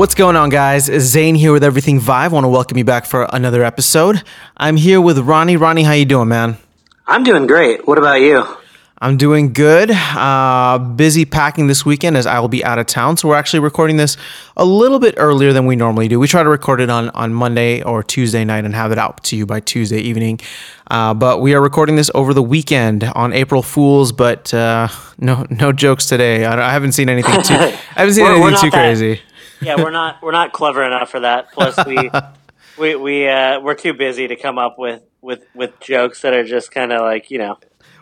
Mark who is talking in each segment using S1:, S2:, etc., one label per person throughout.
S1: What's going on, guys? Zane here with Everything Vive. I want to welcome you back for another episode. I'm here with Ronnie. Ronnie, how you doing, man?
S2: I'm doing great. What about you?
S1: I'm doing good. Uh, busy packing this weekend as I will be out of town. So we're actually recording this a little bit earlier than we normally do. We try to record it on, on Monday or Tuesday night and have it out to you by Tuesday evening. Uh, but we are recording this over the weekend on April Fools. But uh, no no jokes today. I, I, haven't seen anything too. I haven't seen anything too that, crazy.
S2: Yeah, we're not we're not clever enough for that. Plus we. we we uh, we're too busy to come up with, with, with jokes that are just kind of like you know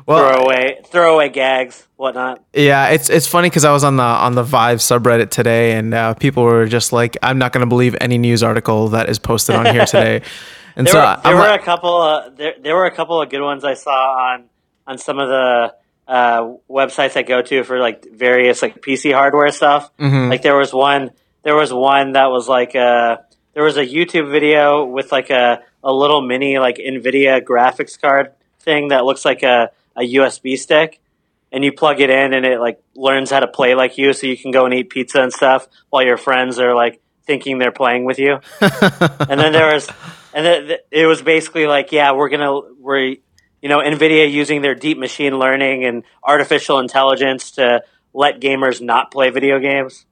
S2: well, throwaway throwaway gags, whatnot.
S1: Yeah, it's it's funny because I was on the on the Vive subreddit today, and uh, people were just like, "I'm not going to believe any news article that is posted on here today."
S2: And there so were, there I'm were like, a couple. Uh, there there were a couple of good ones I saw on on some of the uh, websites I go to for like various like PC hardware stuff. Mm-hmm. Like there was one. There was one that was like a. There was a YouTube video with like a a little mini like Nvidia graphics card thing that looks like a a USB stick and you plug it in and it like learns how to play like you so you can go and eat pizza and stuff while your friends are like thinking they're playing with you. and then there was and then it was basically like yeah, we're to we're you know, Nvidia using their deep machine learning and artificial intelligence to let gamers not play video games.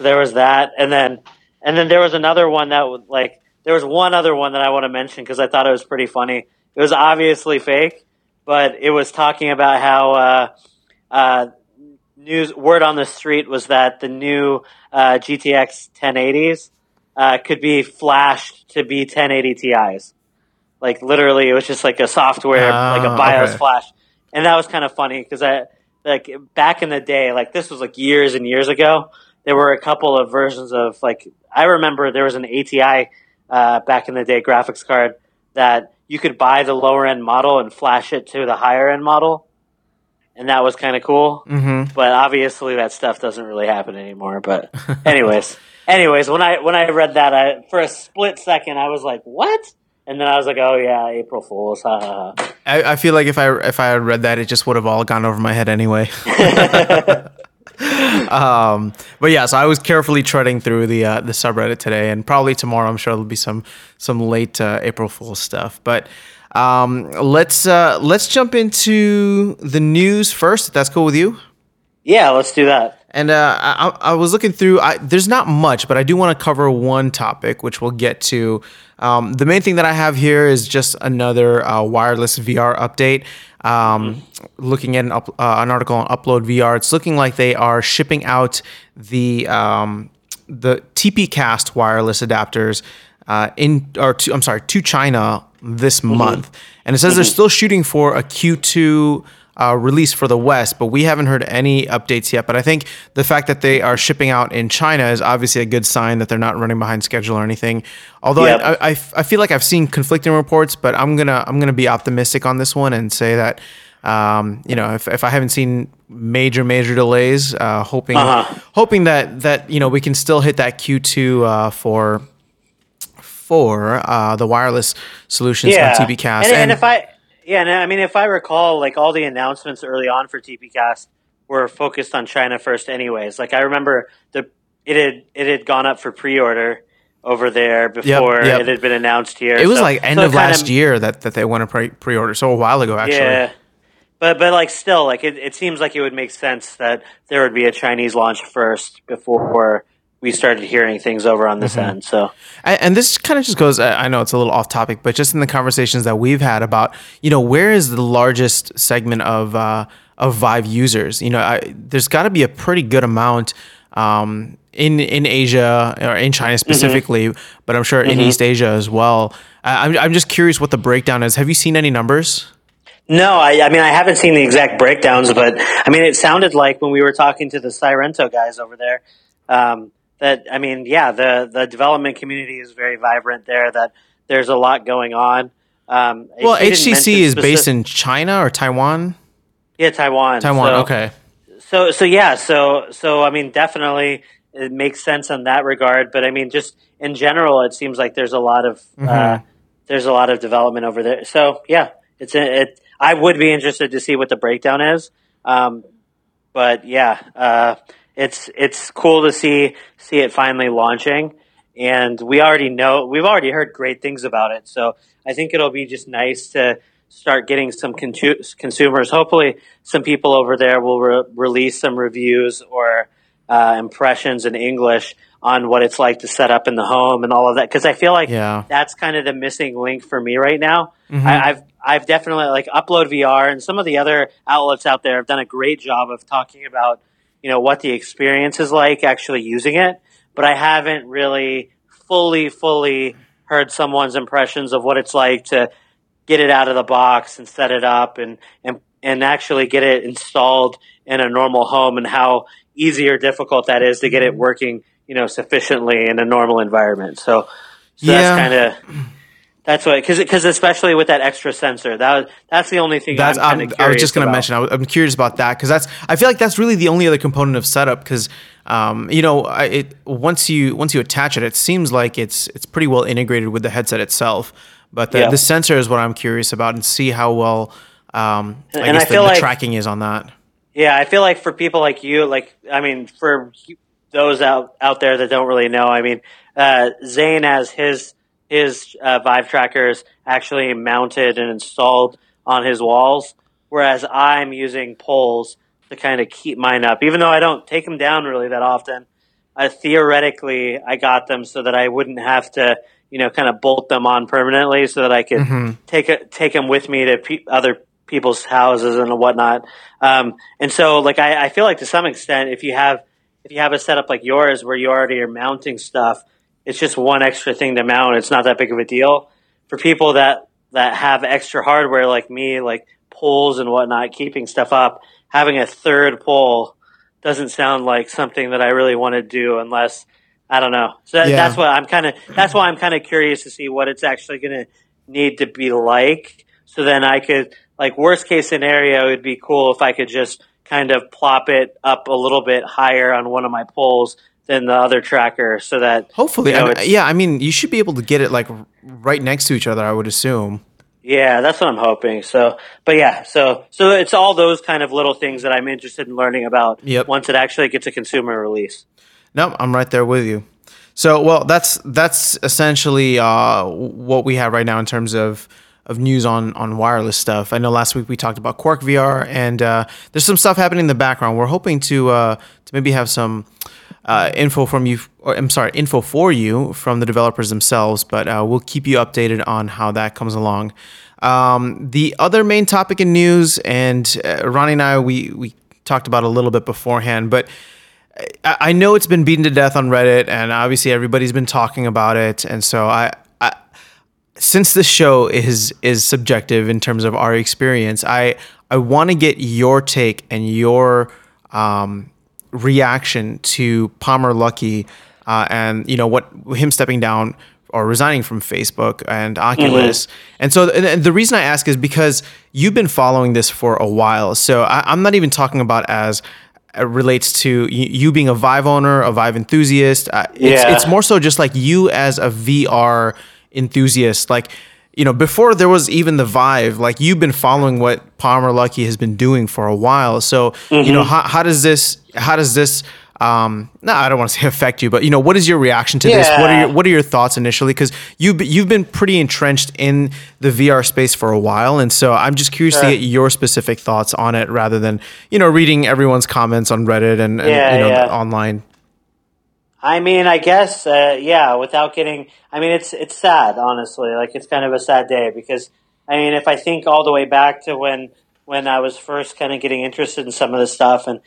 S2: So there was that and then and then there was another one that was like there was one other one that I want to mention because I thought it was pretty funny. It was obviously fake, but it was talking about how uh, uh, news word on the street was that the new uh, GTX 1080s uh, could be flashed to be 1080 Ti's. Like literally, it was just like a software, like a ah, BIOS okay. flash, and that was kind of funny because I like back in the day, like this was like years and years ago. There were a couple of versions of like I remember there was an ATI uh, back in the day graphics card that you could buy the lower end model and flash it to the higher end model, and that was kind of cool. Mm-hmm. But obviously, that stuff doesn't really happen anymore. But anyways, anyways, when I when I read that, I for a split second I was like, "What?" And then I was like, "Oh yeah, April Fools!" ha ha I,
S1: I feel like if I if I had read that, it just would have all gone over my head anyway. um, but yeah, so I was carefully treading through the uh, the subreddit today, and probably tomorrow I'm sure there'll be some some late uh, April Fool's stuff. But um, let's uh, let's jump into the news first. If that's cool with you.
S2: Yeah, let's do that.
S1: And uh, I, I, was looking through. I, there's not much, but I do want to cover one topic, which we'll get to. Um, the main thing that I have here is just another uh, wireless VR update. Um, mm-hmm. Looking at an, up, uh, an, article on Upload VR, it's looking like they are shipping out the um, the TPCast wireless adapters uh, in or to, I'm sorry to China this mm-hmm. month, and it says mm-hmm. they're still shooting for a Q2 uh, release for the West, but we haven't heard any updates yet. But I think the fact that they are shipping out in China is obviously a good sign that they're not running behind schedule or anything. Although yep. I, I, I, feel like I've seen conflicting reports, but I'm gonna I'm gonna be optimistic on this one and say that. Um, you know, if, if I haven't seen major major delays, uh, hoping uh-huh. hoping that that you know we can still hit that Q2 uh, for for uh, the wireless solutions yeah. on TPCast.
S2: And, and, and if I yeah, and I mean, if I recall, like all the announcements early on for TPCast were focused on China first, anyways. Like I remember the it had it had gone up for pre-order over there before yep, yep. it had been announced here.
S1: It was so, like end so of last of, year that, that they went to pre- pre-order, so a while ago actually. Yeah,
S2: but but like still, like it, it seems like it would make sense that there would be a Chinese launch first before we started hearing things over on this mm-hmm. end. So,
S1: and, and this kind of just goes. I know it's a little off topic, but just in the conversations that we've had about, you know, where is the largest segment of uh, of Vive users? You know, I, there's got to be a pretty good amount. Um, in in Asia or in China mm-hmm. specifically, mm-hmm. but I'm sure mm-hmm. in East Asia as well. I'm I'm just curious what the breakdown is. Have you seen any numbers?
S2: No, I, I, mean I haven't seen the exact breakdowns, but I mean it sounded like when we were talking to the Sirento guys over there, um, that I mean, yeah, the the development community is very vibrant there. That there's a lot going on.
S1: Um, well, HTC is specific- based in China or Taiwan.
S2: Yeah, Taiwan.
S1: Taiwan. So, okay.
S2: So so yeah so so I mean definitely it makes sense in that regard. But I mean just in general, it seems like there's a lot of mm-hmm. uh, there's a lot of development over there. So yeah, it's it. I would be interested to see what the breakdown is. Um, but yeah, uh, it's it's cool to see see it finally launching, and we already know we've already heard great things about it. So I think it'll be just nice to start getting some con- consumers. Hopefully, some people over there will re- release some reviews or uh, impressions in English on what it's like to set up in the home and all of that. Because I feel like yeah. that's kind of the missing link for me right now. Mm-hmm. I, I've I've definitely like Upload VR and some of the other outlets out there have done a great job of talking about you know what the experience is like actually using it. But I haven't really fully fully heard someone's impressions of what it's like to get it out of the box and set it up and and and actually get it installed in a normal home and how easy or difficult that is to get it mm-hmm. working, you know, sufficiently in a normal environment. So, so yeah. that's kind of that's what because because especially with that extra sensor that that's the only thing that's I'm, I'm i was
S1: just going to mention I, am curious about that because that's I feel like that's really the only other component of setup because um, you know I, it once you once you attach it it seems like it's it's pretty well integrated with the headset itself but the, yeah. the sensor is what I'm curious about and see how well um, I and guess I the, the like, tracking is on that.
S2: Yeah, I feel like for people like you, like I mean, for those out out there that don't really know, I mean, uh, Zane has his his uh, Vive trackers actually mounted and installed on his walls, whereas I'm using poles to kind of keep mine up. Even though I don't take them down really that often, uh, theoretically I got them so that I wouldn't have to you know, kind of bolt them on permanently so that I could mm-hmm. take a, take them with me to pe- other people's houses and whatnot. Um, and so, like, I, I feel like to some extent, if you have if you have a setup like yours where you already are mounting stuff, it's just one extra thing to mount. It's not that big of a deal for people that that have extra hardware like me, like poles and whatnot, keeping stuff up. Having a third pole doesn't sound like something that I really want to do unless I don't know. So that, yeah. that's what I'm kind of. That's why I'm kind of curious to see what it's actually going to need to be like. So then I could, like, worst case scenario, it'd be cool if I could just kind of plop it up a little bit higher on one of my poles than the other tracker, so that
S1: hopefully, you know, I mean, yeah. I mean, you should be able to get it like right next to each other. I would assume.
S2: Yeah, that's what I'm hoping. So, but yeah, so so it's all those kind of little things that I'm interested in learning about yep. once it actually gets a consumer release.
S1: No, I'm right there with you. So, well, that's that's essentially uh, what we have right now in terms of of news on on wireless stuff. I know last week we talked about Quark VR, and uh, there's some stuff happening in the background. We're hoping to uh, to maybe have some uh, info from you, or I'm sorry, info for you from the developers themselves. But uh, we'll keep you updated on how that comes along. Um, the other main topic in news, and uh, Ronnie and I, we we talked about a little bit beforehand, but I know it's been beaten to death on Reddit, and obviously everybody's been talking about it. And so I, I since this show is is subjective in terms of our experience, I I want to get your take and your um, reaction to Palmer Luckey uh, and you know what him stepping down or resigning from Facebook and Oculus. Mm-hmm. And so and the reason I ask is because you've been following this for a while. So I, am not even talking about as uh, relates to you being a Vive owner, a Vive enthusiast. Uh, it's, yeah. it's more so just like you as a VR enthusiast. Like, you know, before there was even the Vive, like you've been following what Palmer Luckey has been doing for a while. So, mm-hmm. you know, how, how does this, how does this, um, no, I don't want to say affect you, but you know, what is your reaction to yeah. this? What are your what are your thoughts initially? Because you've you've been pretty entrenched in the VR space for a while, and so I'm just curious sure. to get your specific thoughts on it, rather than you know reading everyone's comments on Reddit and, and yeah, you know yeah. online.
S2: I mean, I guess, uh, yeah. Without getting, I mean, it's it's sad, honestly. Like it's kind of a sad day because I mean, if I think all the way back to when when I was first kind of getting interested in some of this stuff and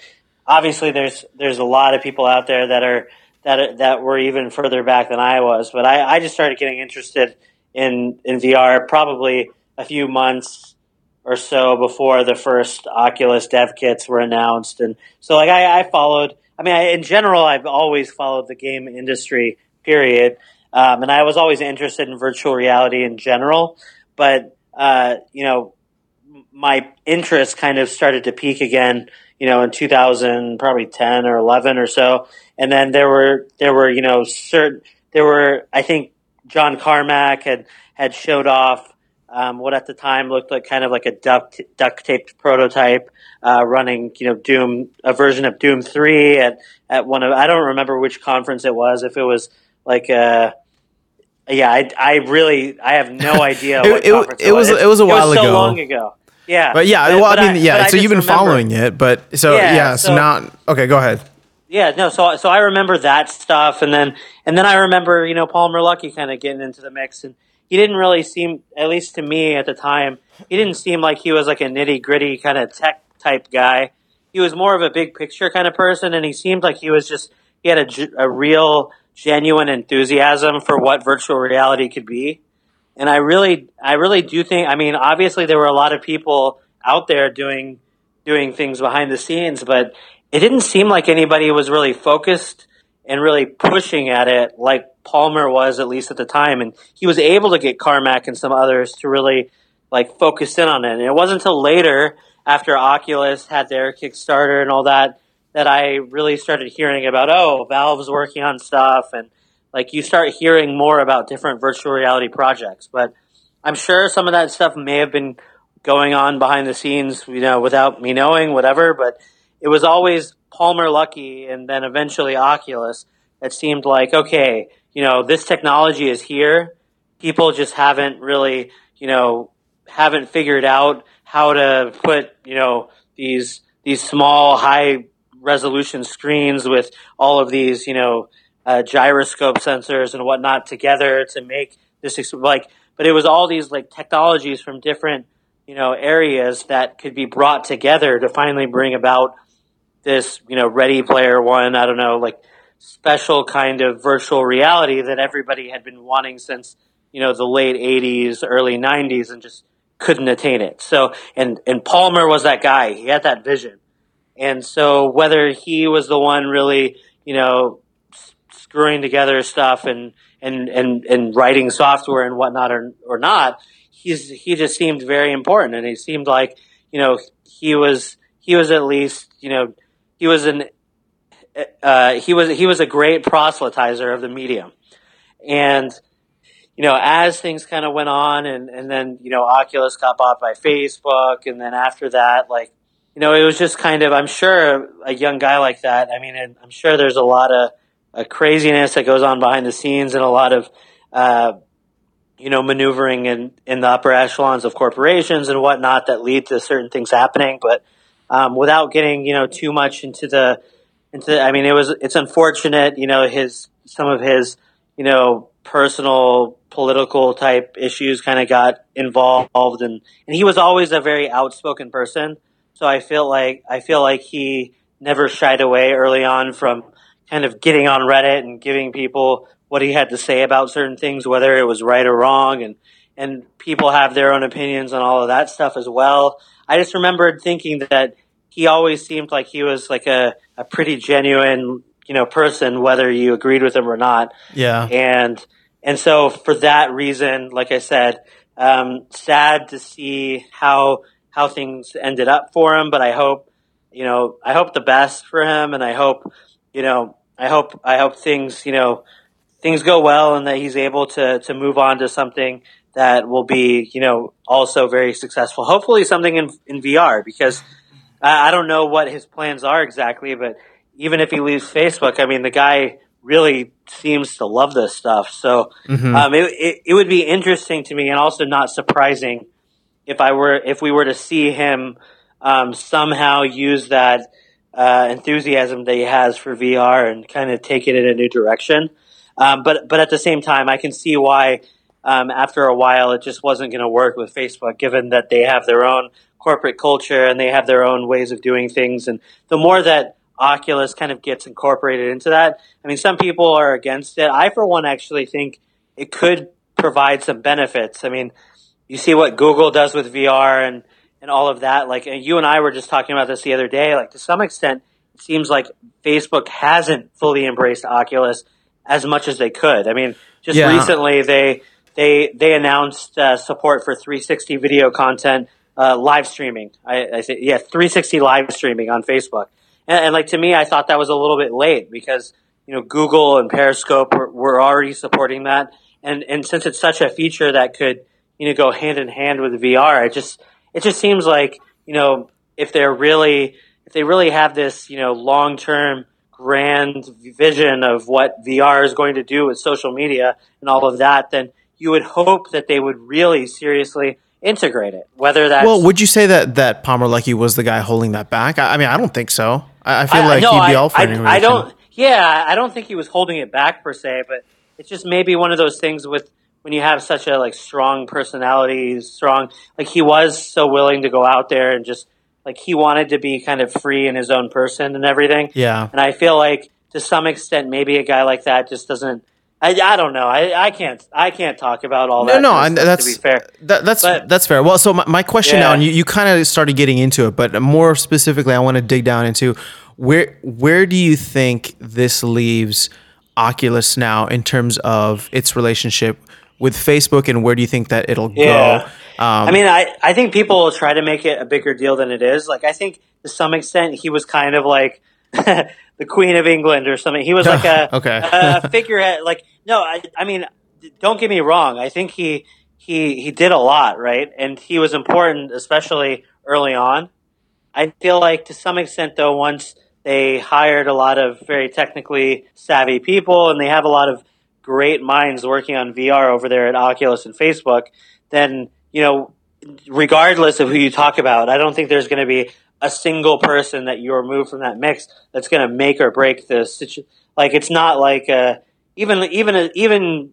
S2: obviously there's there's a lot of people out there that are that are, that were even further back than I was, but I, I just started getting interested in in VR probably a few months or so before the first Oculus dev kits were announced, and so like I, I followed. I mean, I, in general, I've always followed the game industry. Period. Um, and I was always interested in virtual reality in general, but uh, you know, my interest kind of started to peak again you know, in 2000, probably 10 or 11 or so. And then there were, there were, you know, certain, there were, I think John Carmack had, had showed off, um, what at the time looked like kind of like a duct duct taped prototype uh, running, you know, Doom a version of Doom three at at one of I don't remember which conference it was. If it was like a uh, yeah, I, I really I have no idea.
S1: it, it, it, was, it was a while
S2: it was
S1: ago.
S2: so long ago. Yeah,
S1: but yeah,
S2: but,
S1: well, I mean, yeah. So you've been remember. following it, but so yeah, yeah so, so not okay. Go ahead.
S2: Yeah, no. So so I remember that stuff, and then and then I remember you know Palmer Luckey kind of getting into the mix, and he didn't really seem, at least to me at the time, he didn't seem like he was like a nitty gritty kind of tech type guy. He was more of a big picture kind of person, and he seemed like he was just he had a, a real genuine enthusiasm for what virtual reality could be. And I really, I really do think. I mean, obviously there were a lot of people out there doing doing things behind the scenes, but it didn't seem like anybody was really focused and really pushing at it like Palmer was at least at the time, and he was able to get Carmack and some others to really like focus in on it. And it wasn't until later, after Oculus had their Kickstarter and all that, that I really started hearing about. Oh, Valve's working on stuff, and like you start hearing more about different virtual reality projects. But I'm sure some of that stuff may have been going on behind the scenes, you know, without me knowing, whatever. But it was always Palmer Luckey, and then eventually Oculus. That seemed like okay you know, this technology is here. People just haven't really, you know, haven't figured out how to put, you know, these these small high resolution screens with all of these, you know, uh, gyroscope sensors and whatnot together to make this like. But it was all these like technologies from different, you know, areas that could be brought together to finally bring about this, you know, Ready Player One. I don't know, like special kind of virtual reality that everybody had been wanting since you know the late 80s early 90s and just couldn't attain it. So and and palmer was that guy. He had that vision. And so whether he was the one really you know screwing together stuff and and and, and writing software and whatnot or, or not he's he just seemed very important. And he seemed like you know he was he was at least you know he was an uh, he was he was a great proselytizer of the medium, and you know as things kind of went on, and and then you know Oculus got bought by Facebook, and then after that, like you know, it was just kind of I'm sure a young guy like that. I mean, I'm sure there's a lot of craziness that goes on behind the scenes, and a lot of uh, you know maneuvering in in the upper echelons of corporations and whatnot that lead to certain things happening, but. Um, without getting you know too much into the into, I mean, it was, it's unfortunate, you know, his, some of his, you know, personal political type issues kind of got involved and, and he was always a very outspoken person. So I feel like, I feel like he never shied away early on from kind of getting on Reddit and giving people what he had to say about certain things, whether it was right or wrong. And, and people have their own opinions on all of that stuff as well. I just remembered thinking that he always seemed like he was like a, a pretty genuine, you know, person, whether you agreed with him or not.
S1: Yeah.
S2: And, and so for that reason, like I said, um, sad to see how, how things ended up for him, but I hope, you know, I hope the best for him and I hope, you know, I hope, I hope things, you know, things go well and that he's able to, to move on to something that will be, you know, also very successful. Hopefully something in, in VR because I don't know what his plans are exactly, but even if he leaves Facebook, I mean, the guy really seems to love this stuff. So mm-hmm. um, it, it, it, would be interesting to me, and also not surprising if I were if we were to see him um, somehow use that uh, enthusiasm that he has for VR and kind of take it in a new direction. Um, but but at the same time, I can see why. Um, after a while, it just wasn't going to work with Facebook, given that they have their own corporate culture and they have their own ways of doing things. And the more that Oculus kind of gets incorporated into that, I mean, some people are against it. I, for one, actually think it could provide some benefits. I mean, you see what Google does with VR and, and all of that. Like, you and I were just talking about this the other day. Like, to some extent, it seems like Facebook hasn't fully embraced Oculus as much as they could. I mean, just yeah. recently they they they announced uh, support for 360 video content uh, live streaming. I, I say, yeah, 360 live streaming on Facebook. And, and, like to me, I thought that was a little bit late because you know Google and Periscope were, were already supporting that, and and since it's such a feature that could you know go hand in hand with VR. It just it just seems like you know if they're really if they really have this you know long term grand vision of what VR is going to do with social media and all of that, then you would hope that they would really seriously integrate it. Whether that
S1: well, would you say that that Palmer Luckey was the guy holding that back? I, I mean, I don't think so. I, I feel I, like no, he'd be all for
S2: I, I don't. Yeah, I don't think he was holding it back per se, but it's just maybe one of those things with when you have such a like strong personality, strong like he was so willing to go out there and just like he wanted to be kind of free in his own person and everything.
S1: Yeah.
S2: And I feel like to some extent maybe a guy like that just doesn't I, I don't know. I, I can't I can't talk about all that.
S1: No, no, that's to be fair. That, that's but, that's fair. Well, so my, my question yeah. now, and you, you kind of started getting into it, but more specifically, I want to dig down into where where do you think this leaves Oculus now in terms of its relationship with Facebook, and where do you think that it'll yeah. go?
S2: Um, I mean, I, I think people will try to make it a bigger deal than it is. Like, I think to some extent he was kind of like the Queen of England or something. He was like a,
S1: okay.
S2: a figurehead. Like, no, I, I mean, don't get me wrong. I think he he he did a lot, right? And he was important, especially early on. I feel like to some extent, though, once they hired a lot of very technically savvy people, and they have a lot of great minds working on VR over there at Oculus and Facebook, then you know, regardless of who you talk about, I don't think there's going to be a single person that you remove from that mix that's going to make or break the situation. Like it's not like uh, even even even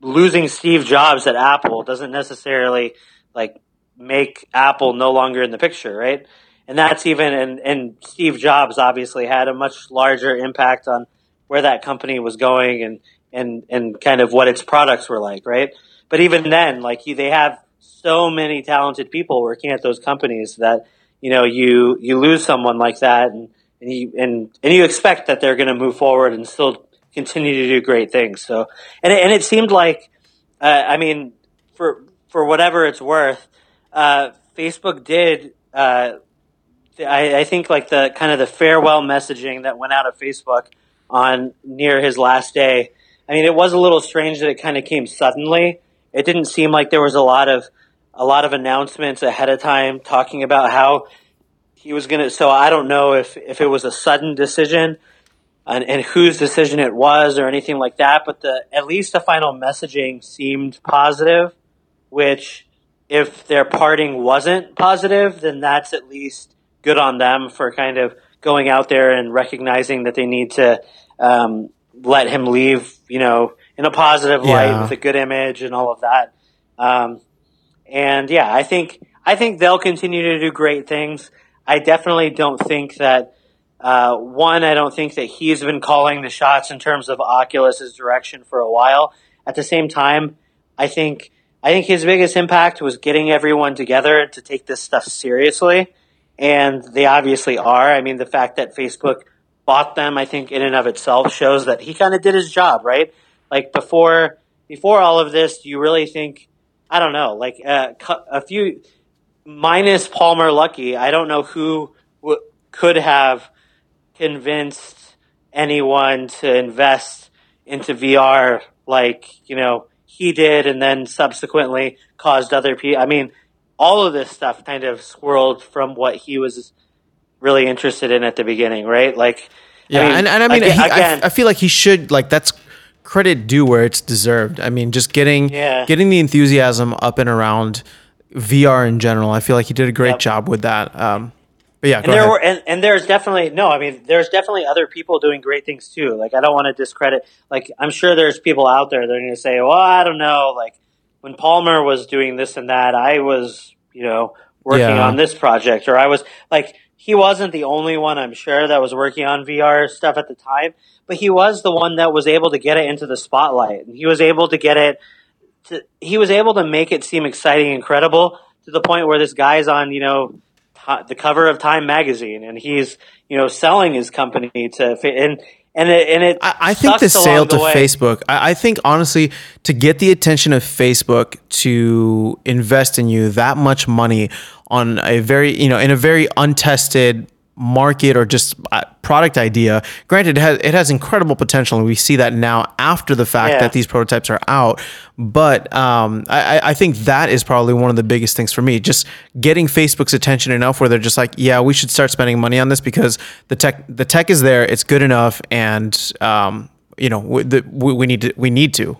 S2: losing Steve Jobs at Apple doesn't necessarily like make Apple no longer in the picture, right? And that's even and and Steve Jobs obviously had a much larger impact on where that company was going and and and kind of what its products were like, right? But even then, like they have so many talented people working at those companies that you know you you lose someone like that and and you and, and you expect that they're going to move forward and still continue to do great things. So and it, and it seemed like uh, I mean for for whatever it's worth uh, Facebook did uh, I, I think like the kind of the farewell messaging that went out of Facebook on near his last day. I mean it was a little strange that it kind of came suddenly. It didn't seem like there was a lot of a lot of announcements ahead of time talking about how he was going to. So I don't know if, if it was a sudden decision and, and whose decision it was or anything like that, but the at least the final messaging seemed positive, which if their parting wasn't positive, then that's at least good on them for kind of going out there and recognizing that they need to um, let him leave, you know, in a positive light yeah. with a good image and all of that. Um, and yeah, I think I think they'll continue to do great things. I definitely don't think that uh, one. I don't think that he's been calling the shots in terms of Oculus's direction for a while. At the same time, I think I think his biggest impact was getting everyone together to take this stuff seriously, and they obviously are. I mean, the fact that Facebook bought them, I think, in and of itself shows that he kind of did his job, right? Like before before all of this, you really think I don't know, like uh, a few minus Palmer Luckey, I don't know who w- could have convinced anyone to invest into VR like you know he did, and then subsequently caused other people. I mean, all of this stuff kind of swirled from what he was really interested in at the beginning, right? Like,
S1: yeah, I mean, and, and I mean, again, he, I, I feel like he should like that's credit due where it's deserved. I mean, just getting yeah. getting the enthusiasm up and around VR in general. I feel like he did a great yep. job with that. Um, but yeah,
S2: and there ahead. were and, and there's definitely no. I mean, there's definitely other people doing great things too. Like I don't want to discredit. Like I'm sure there's people out there that are going to say, "Well, I don't know." Like when Palmer was doing this and that, I was, you know, working yeah. on this project, or I was like, he wasn't the only one. I'm sure that was working on VR stuff at the time but he was the one that was able to get it into the spotlight. And he was able to get it to, he was able to make it seem exciting and credible to the point where this guy's on, you know, the cover of Time magazine and he's, you know, selling his company to, and, and it, and it
S1: I, I think the sale the to way. Facebook, I, I, think honestly, to get the attention of Facebook to invest in you that much money on a very, you know, in a very untested market or just uh, product idea. Granted, it has, it has incredible potential, and we see that now after the fact yeah. that these prototypes are out. But um, I, I think that is probably one of the biggest things for me. Just getting Facebook's attention enough where they're just like, yeah, we should start spending money on this because the tech the tech is there, it's good enough, and um, you know we, the, we, we need to we need to.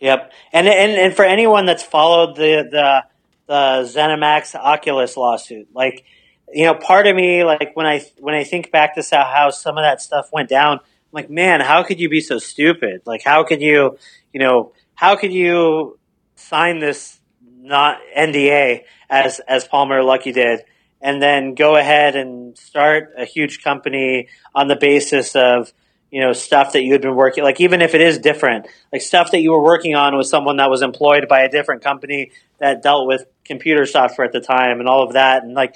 S2: Yep, and and and for anyone that's followed the the the ZeniMax Oculus lawsuit, like you know, part of me, like when I when I think back to how, some of that stuff went down, I'm like, man, how could you be so stupid? Like, how could you, you know, how could you sign this not NDA as as Palmer Luckey did, and then go ahead and start a huge company on the basis of you know stuff that you had been working like even if it is different like stuff that you were working on with someone that was employed by a different company that dealt with computer software at the time and all of that and like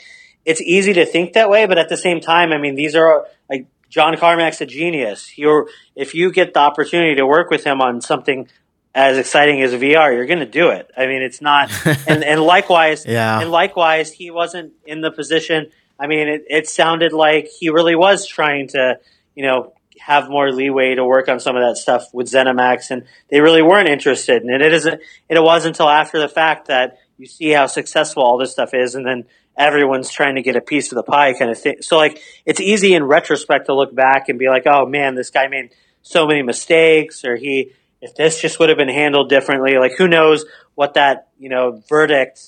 S2: it's easy to think that way, but at the same time, I mean, these are like John Carmack's a genius. You're, if you get the opportunity to work with him on something as exciting as VR, you're going to do it. I mean, it's not, and, and likewise, yeah. and likewise, he wasn't in the position. I mean, it, it sounded like he really was trying to, you know, have more leeway to work on some of that stuff with ZeniMax, and they really weren't interested. And it isn't. It was until after the fact that you see how successful all this stuff is, and then everyone's trying to get a piece of the pie kind of thing. So like it's easy in retrospect to look back and be like, oh man, this guy made so many mistakes or he if this just would have been handled differently, like who knows what that, you know, verdict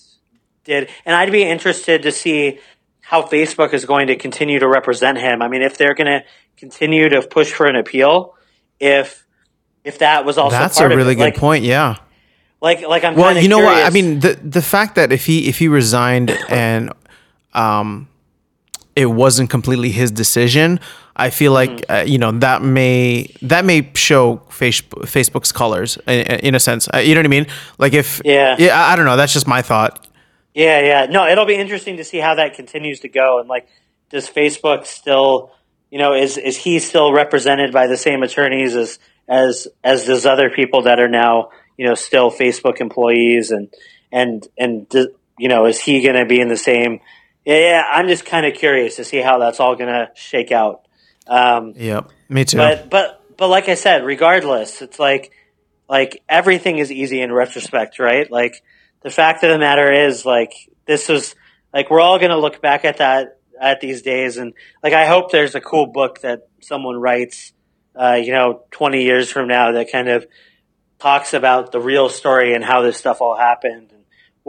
S2: did. And I'd be interested to see how Facebook is going to continue to represent him. I mean, if they're going to continue to push for an appeal, if if that was also part of
S1: that's a really good
S2: like,
S1: point. Yeah,
S2: like like I'm
S1: well, you know curious. what? I mean, the the fact that if he if he resigned and um, it wasn't completely his decision. I feel like mm-hmm. uh, you know that may that may show face, Facebook's colors in, in a sense. Uh, you know what I mean? Like if yeah, yeah, I don't know. That's just my thought.
S2: Yeah, yeah. No, it'll be interesting to see how that continues to go. And like, does Facebook still, you know, is is he still represented by the same attorneys as as as those other people that are now, you know, still Facebook employees and and and you know, is he going to be in the same yeah, yeah. I'm just kind of curious to see how that's all going to shake out.
S1: Um, yeah, me too.
S2: But but but like I said, regardless, it's like like everything is easy in retrospect, right? Like the fact of the matter is, like this was like we're all going to look back at that at these days, and like I hope there's a cool book that someone writes, uh, you know, 20 years from now that kind of talks about the real story and how this stuff all happened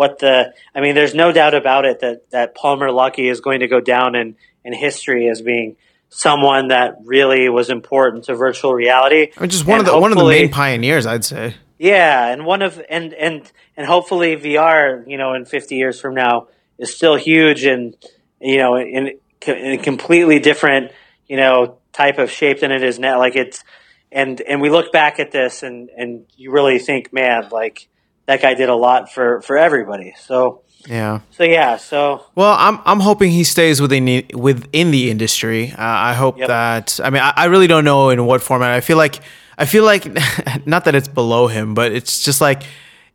S2: what the I mean, there's no doubt about it that that Palmer Luckey is going to go down in in history as being someone that really was important to virtual reality.
S1: I mean, just one and of the one of the main pioneers, I'd say.
S2: Yeah, and one of and and and hopefully VR, you know, in 50 years from now, is still huge and you know in, in a completely different you know type of shape than it is now. Like it's and and we look back at this and and you really think, man, like that guy did a lot for for everybody. So
S1: yeah.
S2: So yeah. So
S1: well, I'm I'm hoping he stays within the, within the industry. Uh, I hope yep. that. I mean, I, I really don't know in what format. I feel like I feel like not that it's below him, but it's just like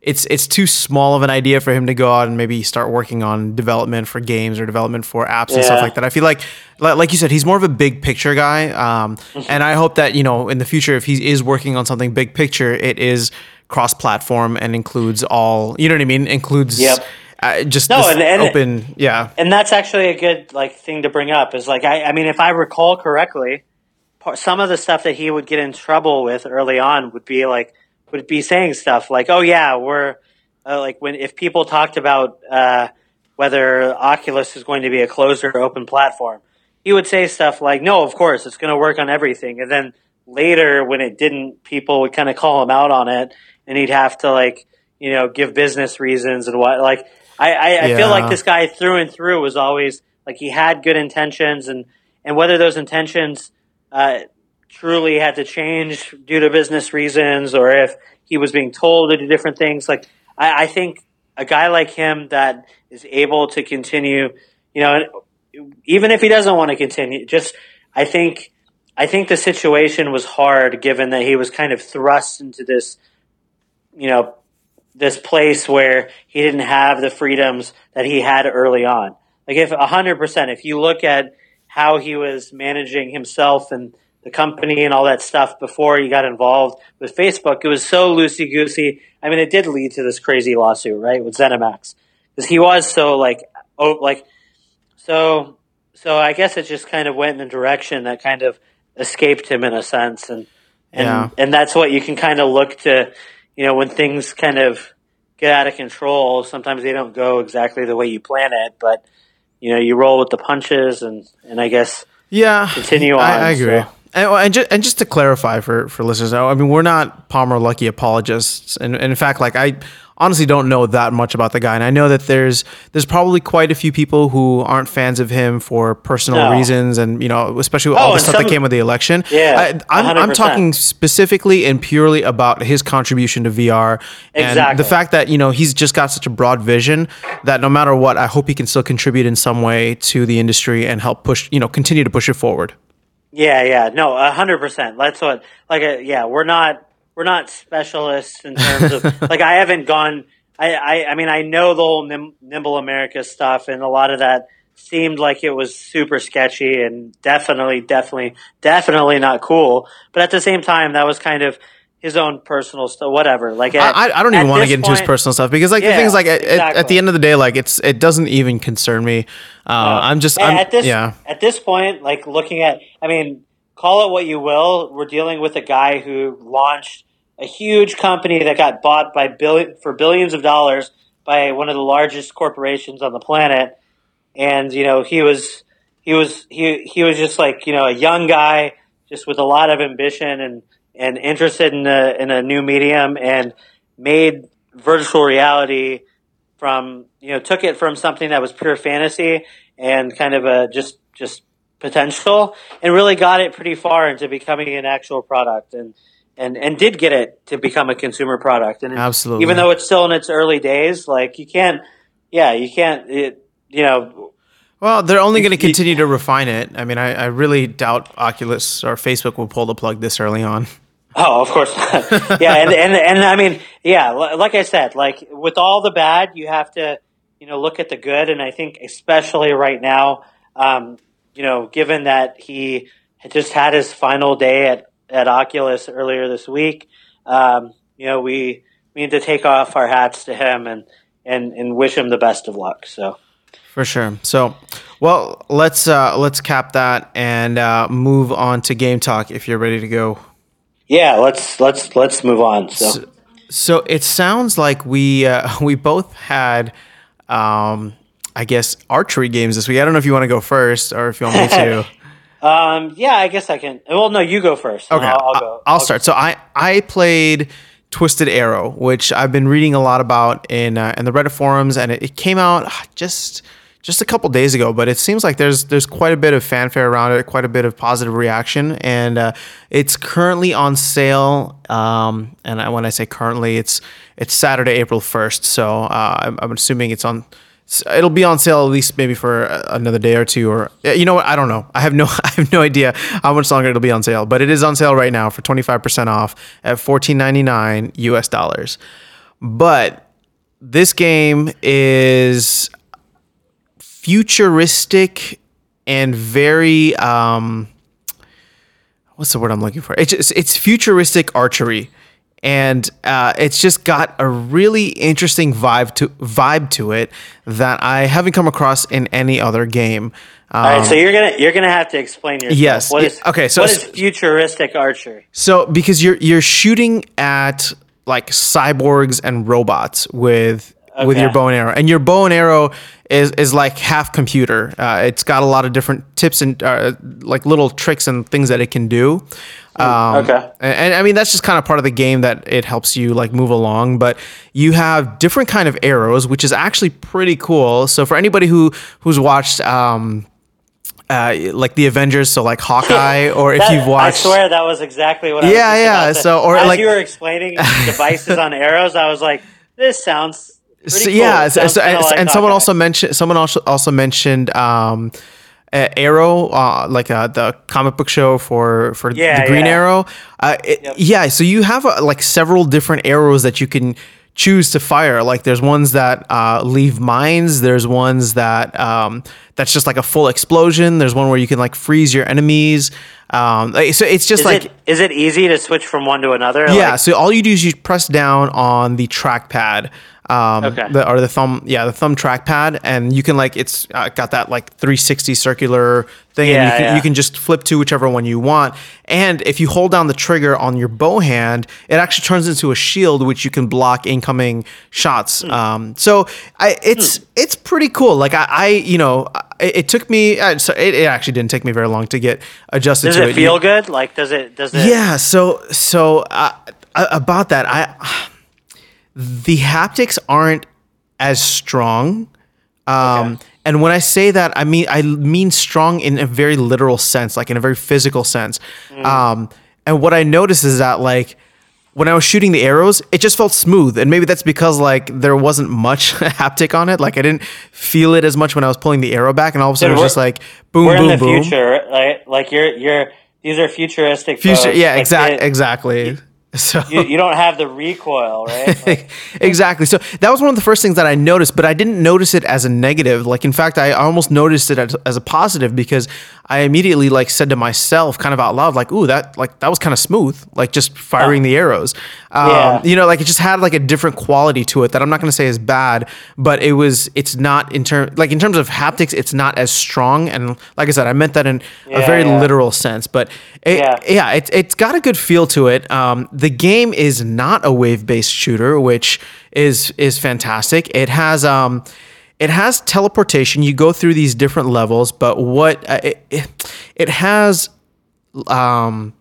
S1: it's it's too small of an idea for him to go out and maybe start working on development for games or development for apps and stuff like that. I feel like like you said, he's more of a big picture guy, um, mm-hmm. and I hope that you know in the future, if he is working on something big picture, it is cross-platform and includes all. You know what I mean? Includes. Yep. Uh, just no, and, and, open, yeah.
S2: And that's actually a good like thing to bring up. Is like I, I mean, if I recall correctly, some of the stuff that he would get in trouble with early on would be like would be saying stuff like, "Oh yeah, we're uh, like when if people talked about uh, whether Oculus is going to be a closed or open platform, he would say stuff like, "No, of course, it's going to work on everything," and then later when it didn't, people would kind of call him out on it, and he'd have to like you know give business reasons and what like I I, I feel like this guy through and through was always like he had good intentions and and whether those intentions uh, truly had to change due to business reasons or if he was being told to do different things like I, I think a guy like him that is able to continue you know even if he doesn't want to continue just I think I think the situation was hard given that he was kind of thrust into this you know, this place where he didn't have the freedoms that he had early on. Like if 100%, if you look at how he was managing himself and the company and all that stuff before he got involved with Facebook. It was so loosey goosey. I mean, it did lead to this crazy lawsuit, right, with ZeniMax, because he was so like, oh, like, so, so I guess it just kind of went in a direction that kind of escaped him in a sense, and and yeah. and that's what you can kind of look to, you know, when things kind of get out of control. Sometimes they don't go exactly the way you plan it, but you know, you roll with the punches, and and I guess
S1: yeah,
S2: continue on.
S1: I, I agree. So. And, oh, and, just, and just to clarify for, for listeners, I mean, we're not Palmer Luckey apologists. And, and in fact, like I honestly don't know that much about the guy. And I know that there's there's probably quite a few people who aren't fans of him for personal no. reasons, and you know, especially oh, all the stuff some, that came with the election.
S2: Yeah,
S1: I, am I'm, I'm talking specifically and purely about his contribution to VR and exactly. the fact that you know he's just got such a broad vision that no matter what, I hope he can still contribute in some way to the industry and help push you know continue to push it forward.
S2: Yeah, yeah, no, hundred percent. That's what, like, uh, yeah, we're not we're not specialists in terms of like I haven't gone. I, I I mean I know the whole Nim- Nimble America stuff, and a lot of that seemed like it was super sketchy and definitely, definitely, definitely not cool. But at the same time, that was kind of his own personal stuff, whatever. Like, at,
S1: I, I don't even want to get into his personal stuff because, like, yeah, the things like exactly. at, at, the end of the day, like it's it doesn't even concern me. Uh, I'm just I'm,
S2: at this
S1: yeah.
S2: At this point, like looking at, I mean, call it what you will. We're dealing with a guy who launched a huge company that got bought by billion for billions of dollars by one of the largest corporations on the planet, and you know he was he was he he was just like you know a young guy just with a lot of ambition and and interested in a, in a new medium and made virtual reality from you know took it from something that was pure fantasy and kind of a just just potential and really got it pretty far into becoming an actual product and and and did get it to become a consumer product and
S1: absolutely
S2: even though it's still in its early days like you can't yeah you can't it, you know
S1: well, they're only going to continue to refine it. I mean, I, I really doubt Oculus or Facebook will pull the plug this early on.
S2: Oh, of course. yeah, and, and and I mean, yeah, like I said, like with all the bad, you have to, you know, look at the good. And I think, especially right now, um, you know, given that he had just had his final day at at Oculus earlier this week, um, you know, we we need to take off our hats to him and and and wish him the best of luck. So.
S1: For sure. So, well, let's uh, let's cap that and uh, move on to game talk. If you're ready to go.
S2: Yeah, let's let's let's move on. So,
S1: so, so it sounds like we uh, we both had, um, I guess, archery games this week. I don't know if you want to go first or if you want me to.
S2: um, yeah, I guess I can. Well, no, you go first.
S1: Okay, I'll, I'll, go. I'll, I'll start. Go. So I I played. Twisted Arrow, which I've been reading a lot about in uh, in the Reddit forums, and it, it came out just just a couple days ago, but it seems like there's there's quite a bit of fanfare around it, quite a bit of positive reaction, and uh, it's currently on sale. Um, and I, when I say currently, it's it's Saturday, April first. So uh, I'm, I'm, assuming it's on. It'll be on sale at least maybe for another day or two, or you know what? I don't know. I have no I have no idea how much longer it'll be on sale, but it is on sale right now for 25 percent off at 14.99 US dollars. But this game is futuristic and very um, what's the word I'm looking for? It's just, it's futuristic archery, and uh, it's just got a really interesting vibe to vibe to it that I haven't come across in any other game.
S2: Um, All right, so you're gonna you're gonna have to explain yourself.
S1: Yes. What is, okay. So
S2: what is futuristic archery?
S1: So because you're you're shooting at like cyborgs and robots with okay. with your bow and arrow, and your bow and arrow is is like half computer. Uh, it's got a lot of different tips and uh, like little tricks and things that it can do.
S2: Um, okay.
S1: And, and, I mean that's just kind of part of the game that it helps you like move along. But you have different kind of arrows, which is actually pretty cool. So for anybody who who's watched. Um, uh, like the Avengers, so like Hawkeye, or if
S2: that,
S1: you've watched,
S2: I swear that was exactly what.
S1: Yeah,
S2: I
S1: yeah. So, or
S2: as
S1: like
S2: you were explaining devices on arrows, I was like, this sounds
S1: so, cool. Yeah, so, so, and, like and someone also mentioned someone also also mentioned um, Arrow, uh, like uh, the comic book show for for
S2: yeah,
S1: the Green
S2: yeah.
S1: Arrow. Uh, it, yep. Yeah, so you have uh, like several different arrows that you can choose to fire. Like there's ones that uh, leave mines. There's ones that um, that's just like a full explosion. There's one where you can like freeze your enemies. Um, so it's just
S2: is
S1: like
S2: it, is it easy to switch from one to another?
S1: Yeah.
S2: Like,
S1: so all you do is you press down on the trackpad. Um,
S2: Okay.
S1: the, or the thumb, yeah, the thumb trackpad, and you can like it's uh, got that like 360 circular thing, and
S2: Yeah,
S1: you can,
S2: yeah.
S1: you can just flip to whichever one you want. And if you hold down the trigger on your bow hand, it actually turns into a shield, which you can block incoming shots.
S2: Hmm.
S1: Um, so I, it's it's pretty cool. Like I, I you know, it, it took me. Uh, so it, it actually didn't take me very long to get adjusted
S2: does
S1: to
S2: it
S1: it.
S2: feel
S1: You-
S2: good? Like does it does it?
S1: yeah. So so uh, about that, I the haptics aren't as strong. Um,
S2: Okay.
S1: And when I say that, I mean I mean strong in a very literal sense, like in a very physical sense. Um, and what I noticed is that like when I was shooting the arrows, it just felt smooth, and maybe that's because like there wasn't much haptic on it. Like I didn't feel it as much when I was pulling the arrow back, and all of a sudden it was just like boom,
S2: We're
S1: boom,
S2: in the
S1: boom.
S2: future, like like you're you're these are futuristic.
S1: Future,
S2: bows.
S1: yeah,
S2: Like,
S1: exact,
S2: it-
S1: exactly. So
S2: You, you don't have the recoil, right? Like,
S1: exactly. So that was one of the first things that I noticed, but I didn't notice it as a negative. Like, in fact, I almost noticed it as, as a positive because I immediately like said to myself, kind of out loud, like, "Ooh, that like that was kind of smooth, like just firing the arrows." Um,
S2: Yeah.
S1: You know, like it just had like a different quality to it that I'm not going to say is bad, but it was. It's not in term like in terms of haptics, it's not as strong. And like I said, I meant that in a very
S2: yeah.
S1: literal sense, but it,
S2: Yeah.
S1: yeah, it's it's got a good feel to it. Um, the game is not a wave based shooter, which is is fantastic. It has um, it has teleportation. You go through these different levels, but what uh, it, it has um,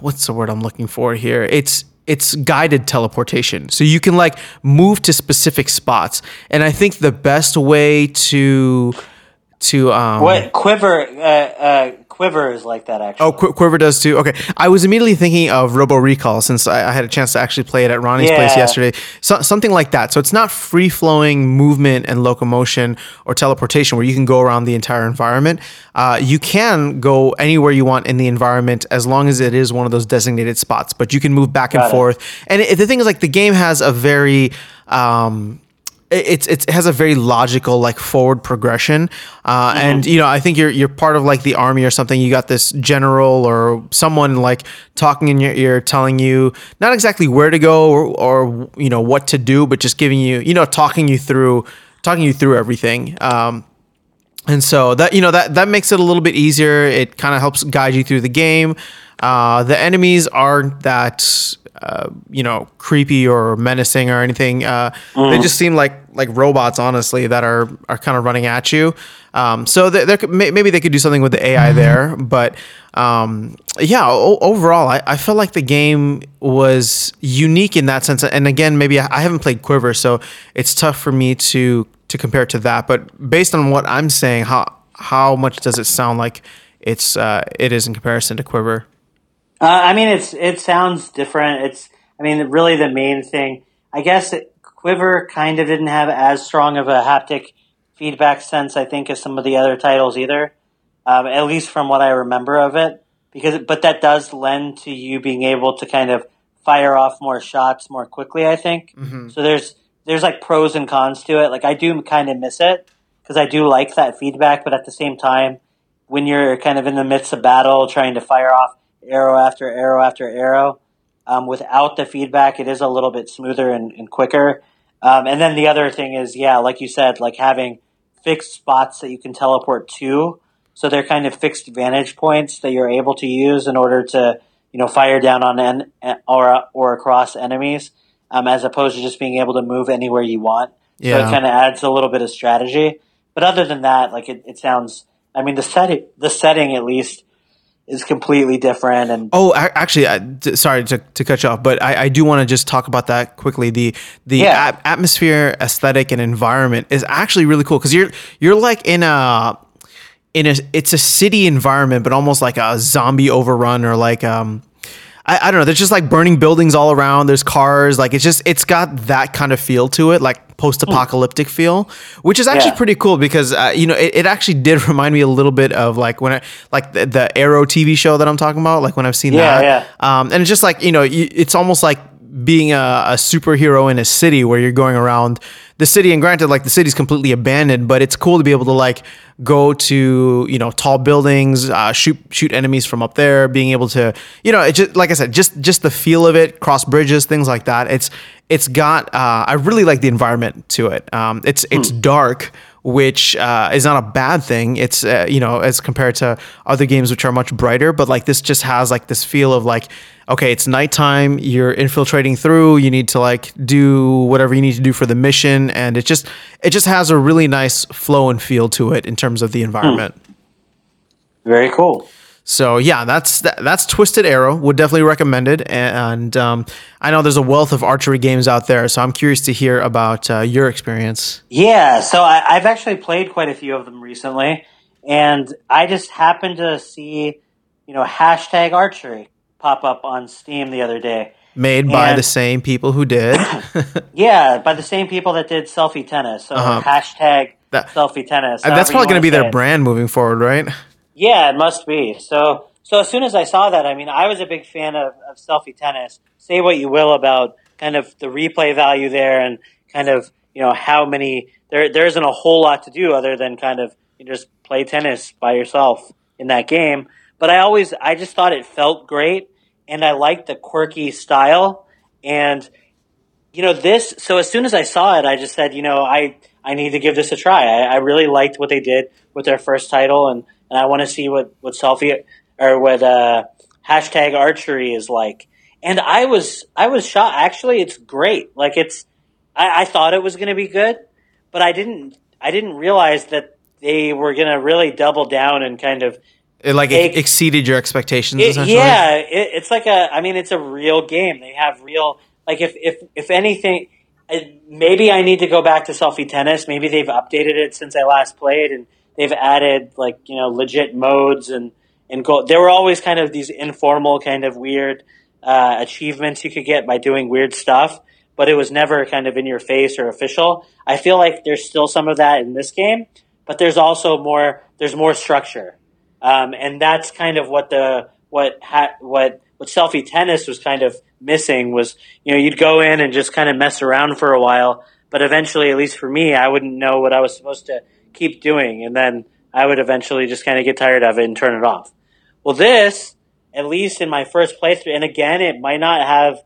S1: what's the word I'm looking for here? It's it's guided teleportation. So you can like move to specific spots. And I think the best way to to um
S2: what QuiVr? Uh, uh, QuiVr is like that actually.
S1: Oh, Qu- QuiVr does too. Okay, I was immediately thinking of Robo Recall since I, I had a chance to actually play it at Ronnie's place yesterday. So, something like that. So it's not free flowing movement and locomotion or teleportation where you can go around the entire environment. Uh, you can go anywhere you want in the environment as long as it is one of those designated spots. But you can move back and
S2: it.
S1: forth. And it, the thing is, like the game has a very um, it's, it's it has a very logical like forward progression uh,
S2: Mm-hmm.
S1: and you know i think you're you're part of like the army or something you got this general or someone like talking in your ear telling you not exactly where to go or, or you know what to do but just giving you you know talking you through talking you through everything um, and so that you know that that makes it a little bit easier. It kind of helps guide you through the game. Uh, the enemies aren't that uh, you know creepy or menacing or anything. Uh, They just seem like like robots, honestly, that are are kind of running at you. Um, so there, maybe they could do something with the AI there, but um, yeah, o- overall, I, I felt like the game was unique in that sense. And again, maybe I, I haven't played QuiVr, so it's tough for me to to compare to that. But based on what I'm saying, how how much does it sound like it's uh, it is in comparison to QuiVr?
S2: Uh, I mean, it's it sounds different. It's I mean, really the main thing. I guess it, QuiVr kind of didn't have as strong of a haptic feedback sense. I think as some of the other titles either, um, at least from what I remember of it. Because but that does lend to you being able to kind of fire off more shots more quickly. I think so. There's there's like pros and cons to it. Like I do kind of miss it because I do like that feedback, but at the same time, when you're kind of in the midst of battle, trying to fire off arrow after arrow after arrow, um, without the feedback, it is a little bit smoother and, and quicker. Um, and then the other thing is, yeah, like you said, like having fixed spots that you can teleport to. So they're kind of fixed vantage points that you're able to use in order to, you know, fire down on en- or or across enemies, um, as opposed to just being able to move anywhere you want.
S1: Yeah.
S2: So it kind of adds a little bit of strategy. But other than that, like it, it sounds. I mean, the setting, the setting at least, is completely different. And
S1: Oh, actually, I, d- sorry to, to cut you off, but I, I do want to just talk about that quickly. The the
S2: Yeah.
S1: at- atmosphere, aesthetic, and environment is actually really cool because you're you're like in a in a it's a city environment, but almost like a zombie overrun or like um. I, I don't know. There's just like burning buildings all around. There's cars. Like it's just it's got that kind of feel to it, like post-apocalyptic feel, which is actually
S2: Yeah.
S1: pretty cool because uh, you know it, it actually did remind me a little bit of like when I like the, the Arrow TV show that I'm talking about. Like when I've seen
S2: Yeah,
S1: that,
S2: yeah.
S1: um, and it's just like you know, you, it's almost like being a, a, superhero in a city where you're going around the city and granted like the city's completely abandoned but it's cool to be able to like go to you know tall buildings uh, shoot shoot enemies from up there being able to you know it just like i said just just the feel of it cross bridges things like that it's it's got uh, i really like the environment to it um, it's it's hmm. dark which uh, is not a bad thing. It's uh, you know as compared to other games which are much brighter, but like this just has like this feel of like okay, it's nighttime, you're infiltrating through, you need to like do whatever you need to do for the mission, and it just it just has a really nice flow and feel to it in terms of the environment. Hmm.
S2: Very cool.
S1: So yeah, that's that, that's Twisted Arrow. Would definitely recommend it. And um, I know there's a wealth of archery games out there, so I'm curious to hear about uh, your experience.
S2: Yeah, so I, I've actually played quite a few of them recently, and I just happened to see, you know, hashtag archery pop up on Steam the other day.
S1: Made by and, the same people who did.
S2: yeah, by the same people that did selfie tennis. So uh-huh. hashtag that, selfie tennis.
S1: That's probably going to be their brand moving forward, right?
S2: Yeah, it must be. So, so as soon as I saw that, I mean, I was a big fan of, of selfie tennis. Say what you will about kind of the replay value there, and kind of you know how many there there isn't a whole lot to do other than kind of you just play tennis by yourself in that game. But I always I just thought it felt great, and I like the quirky style, and you know this. So as soon as I saw it, I just said, you know, I I need to give this a try. I, I really liked what they did with their first title, and and I want to see what what selfie or what uh, hashtag archery is like. And I was I was shocked. Actually, it's great. Like it's I, I thought it was going to be good, but I didn't I didn't realize that they were going to really double down and kind of
S1: it like exceeded your expectations. It,
S2: yeah, it, it's like a. I mean, it's a real game. They have real. Like if if if anything, maybe I need to go back to selfie tennis. Maybe they've updated it since I last played, and they've added like you know legit modes and and go. There were always kind of these informal, kind of weird uh, achievements you could get by doing weird stuff, but it was never kind of in your face or official. I feel like there's still some of that in this game, but there's also more. There's more structure, um, and that's kind of what the what ha- what what selfie tennis was kind of missing was you know you'd go in and just kind of mess around for a while but eventually at least for me i wouldn't know what i was supposed to keep doing, and then I would eventually just kind of get tired of it and turn it off. Well, this, at least in my first playthrough, and again, it might not have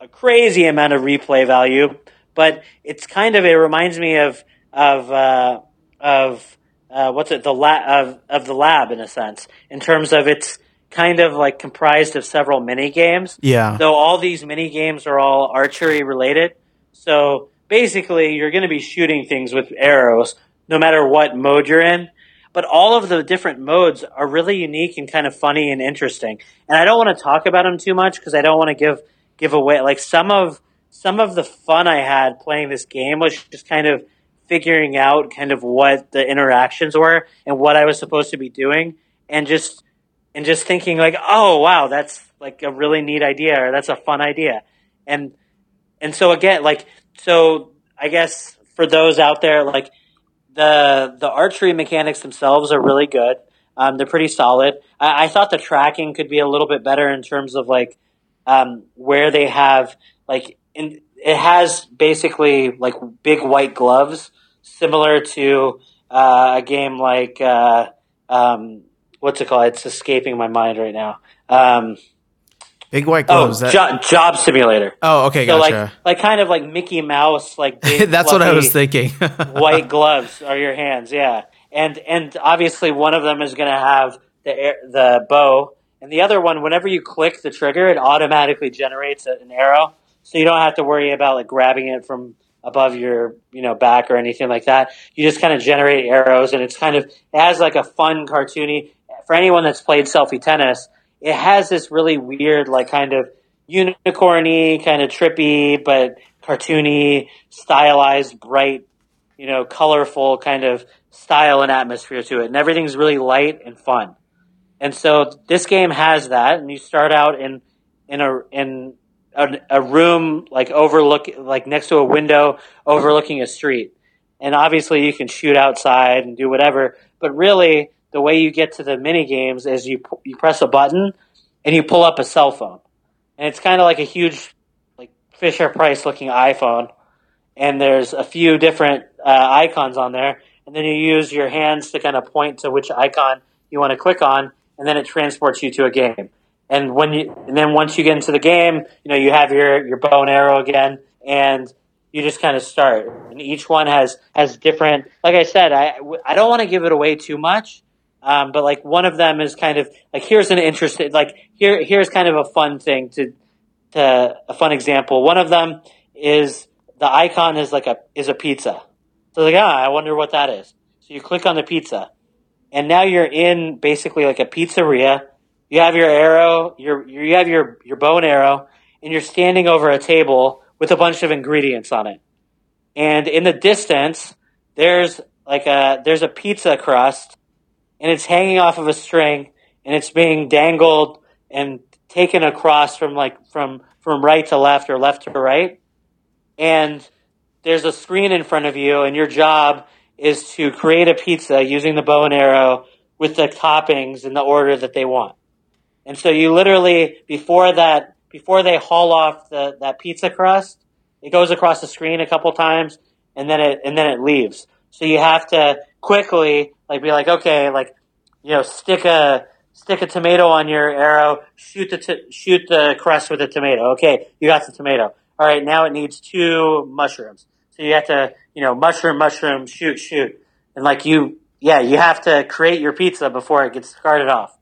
S2: a crazy amount of replay value, but it's kind of it reminds me of of uh, of uh, what's it the lab of of the lab in a sense in terms of it's kind of like comprised of several mini games.
S1: Yeah.
S2: Though all these mini games are all archery related, so basically you're going to be shooting things with arrows no matter what mode you're in. But all of the different modes are really unique and kind of funny and interesting. And I don't want to talk about them too much because I don't want to give give away like some of some of the fun I had playing this game was just kind of figuring out kind of what the interactions were and what I was supposed to be doing and just and just thinking like, oh wow, that's like a really neat idea or that's a fun idea. And and so again, like so I guess for those out there, like the the archery mechanics themselves are really good. Um, they're pretty solid. I, I, thought the tracking could be a little bit better in terms of like um, where they have like in, it has basically like big white gloves, similar to uh, a game like uh, um, what's it called? It's escaping my mind right now. Um,
S1: Big white gloves.
S2: Oh, that... jo- job simulator.
S1: Oh, okay,
S2: so
S1: gotcha.
S2: like, like kind of like Mickey Mouse, like
S1: big, that's what I was thinking.
S2: white gloves are your hands, yeah, and and obviously one of them is going to have the air, the bow, and the other one, whenever you click the trigger, it automatically generates an arrow, so you don't have to worry about like grabbing it from above your you know back or anything like that. You just kind of generate arrows, and it's kind of it has like a fun cartoony. For anyone that's played selfie tennis, it has this really weird, like kind of unicorny, kind of trippy, but cartoony, stylized, bright, you know, colorful kind of style and atmosphere to it. And everything's really light and fun. And so this game has that, and you start out in in a in a, a room like overlook like next to a window overlooking a street. And obviously you can shoot outside and do whatever, but really the way you get to the mini games is you you press a button and you pull up a cell phone, and it's kind of like a huge like Fisher Price looking iPhone, and there's a few different uh, icons on there, and then you use your hands to kind of point to which icon you want to click on, and then it transports you to a game. And when you, and then once you get into the game, you know you have your your bow and arrow again, and you just kind of start. And each one has has different. Like I said, I I don't want to give it away too much, um, but like one of them is kind of like here's an interesting like here here's kind of a fun thing to to a fun example. One of them is the icon is like a is a pizza. So like ah, I wonder what that is. So you click on the pizza, and now you're in basically like a pizzeria. You have your arrow, your you have your your bow and arrow, and you're standing over a table with a bunch of ingredients on it. And in the distance, there's like a there's a pizza crust, and it's hanging off of a string, and it's being dangled and taken across from like from from right to left or left to right. And there's a screen in front of you, and your job is to create a pizza using the bow and arrow with the toppings in the order that they want. And so you literally before that before they haul off the that pizza crust, it goes across the screen a couple times and then it and then it leaves. So you have to quickly like be like okay, like you know, stick a stick a tomato on your arrow, shoot the t- shoot the crust with a tomato. Okay, you got the tomato. All right, now it needs two mushrooms. So you have to, you know, mushroom, mushroom, shoot, shoot. And like you, yeah, you have to create your pizza before it gets started off.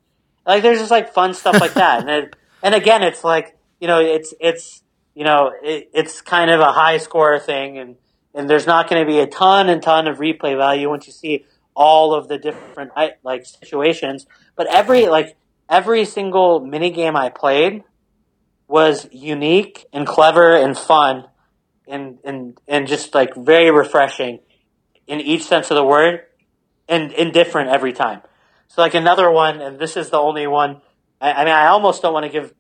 S2: Like there's just like fun stuff like that. and it, and again, it's like, you know, it's, it's, you know, it, it's kind of a high score thing and, and there's not going to be a ton and ton of replay value once you see all of the different like situations. But every, like, every single mini game I played was unique and clever and fun and and and just like very refreshing in each sense of the word and, and different every time. So like another one, and this is the only one. I, I mean, I almost don't want to give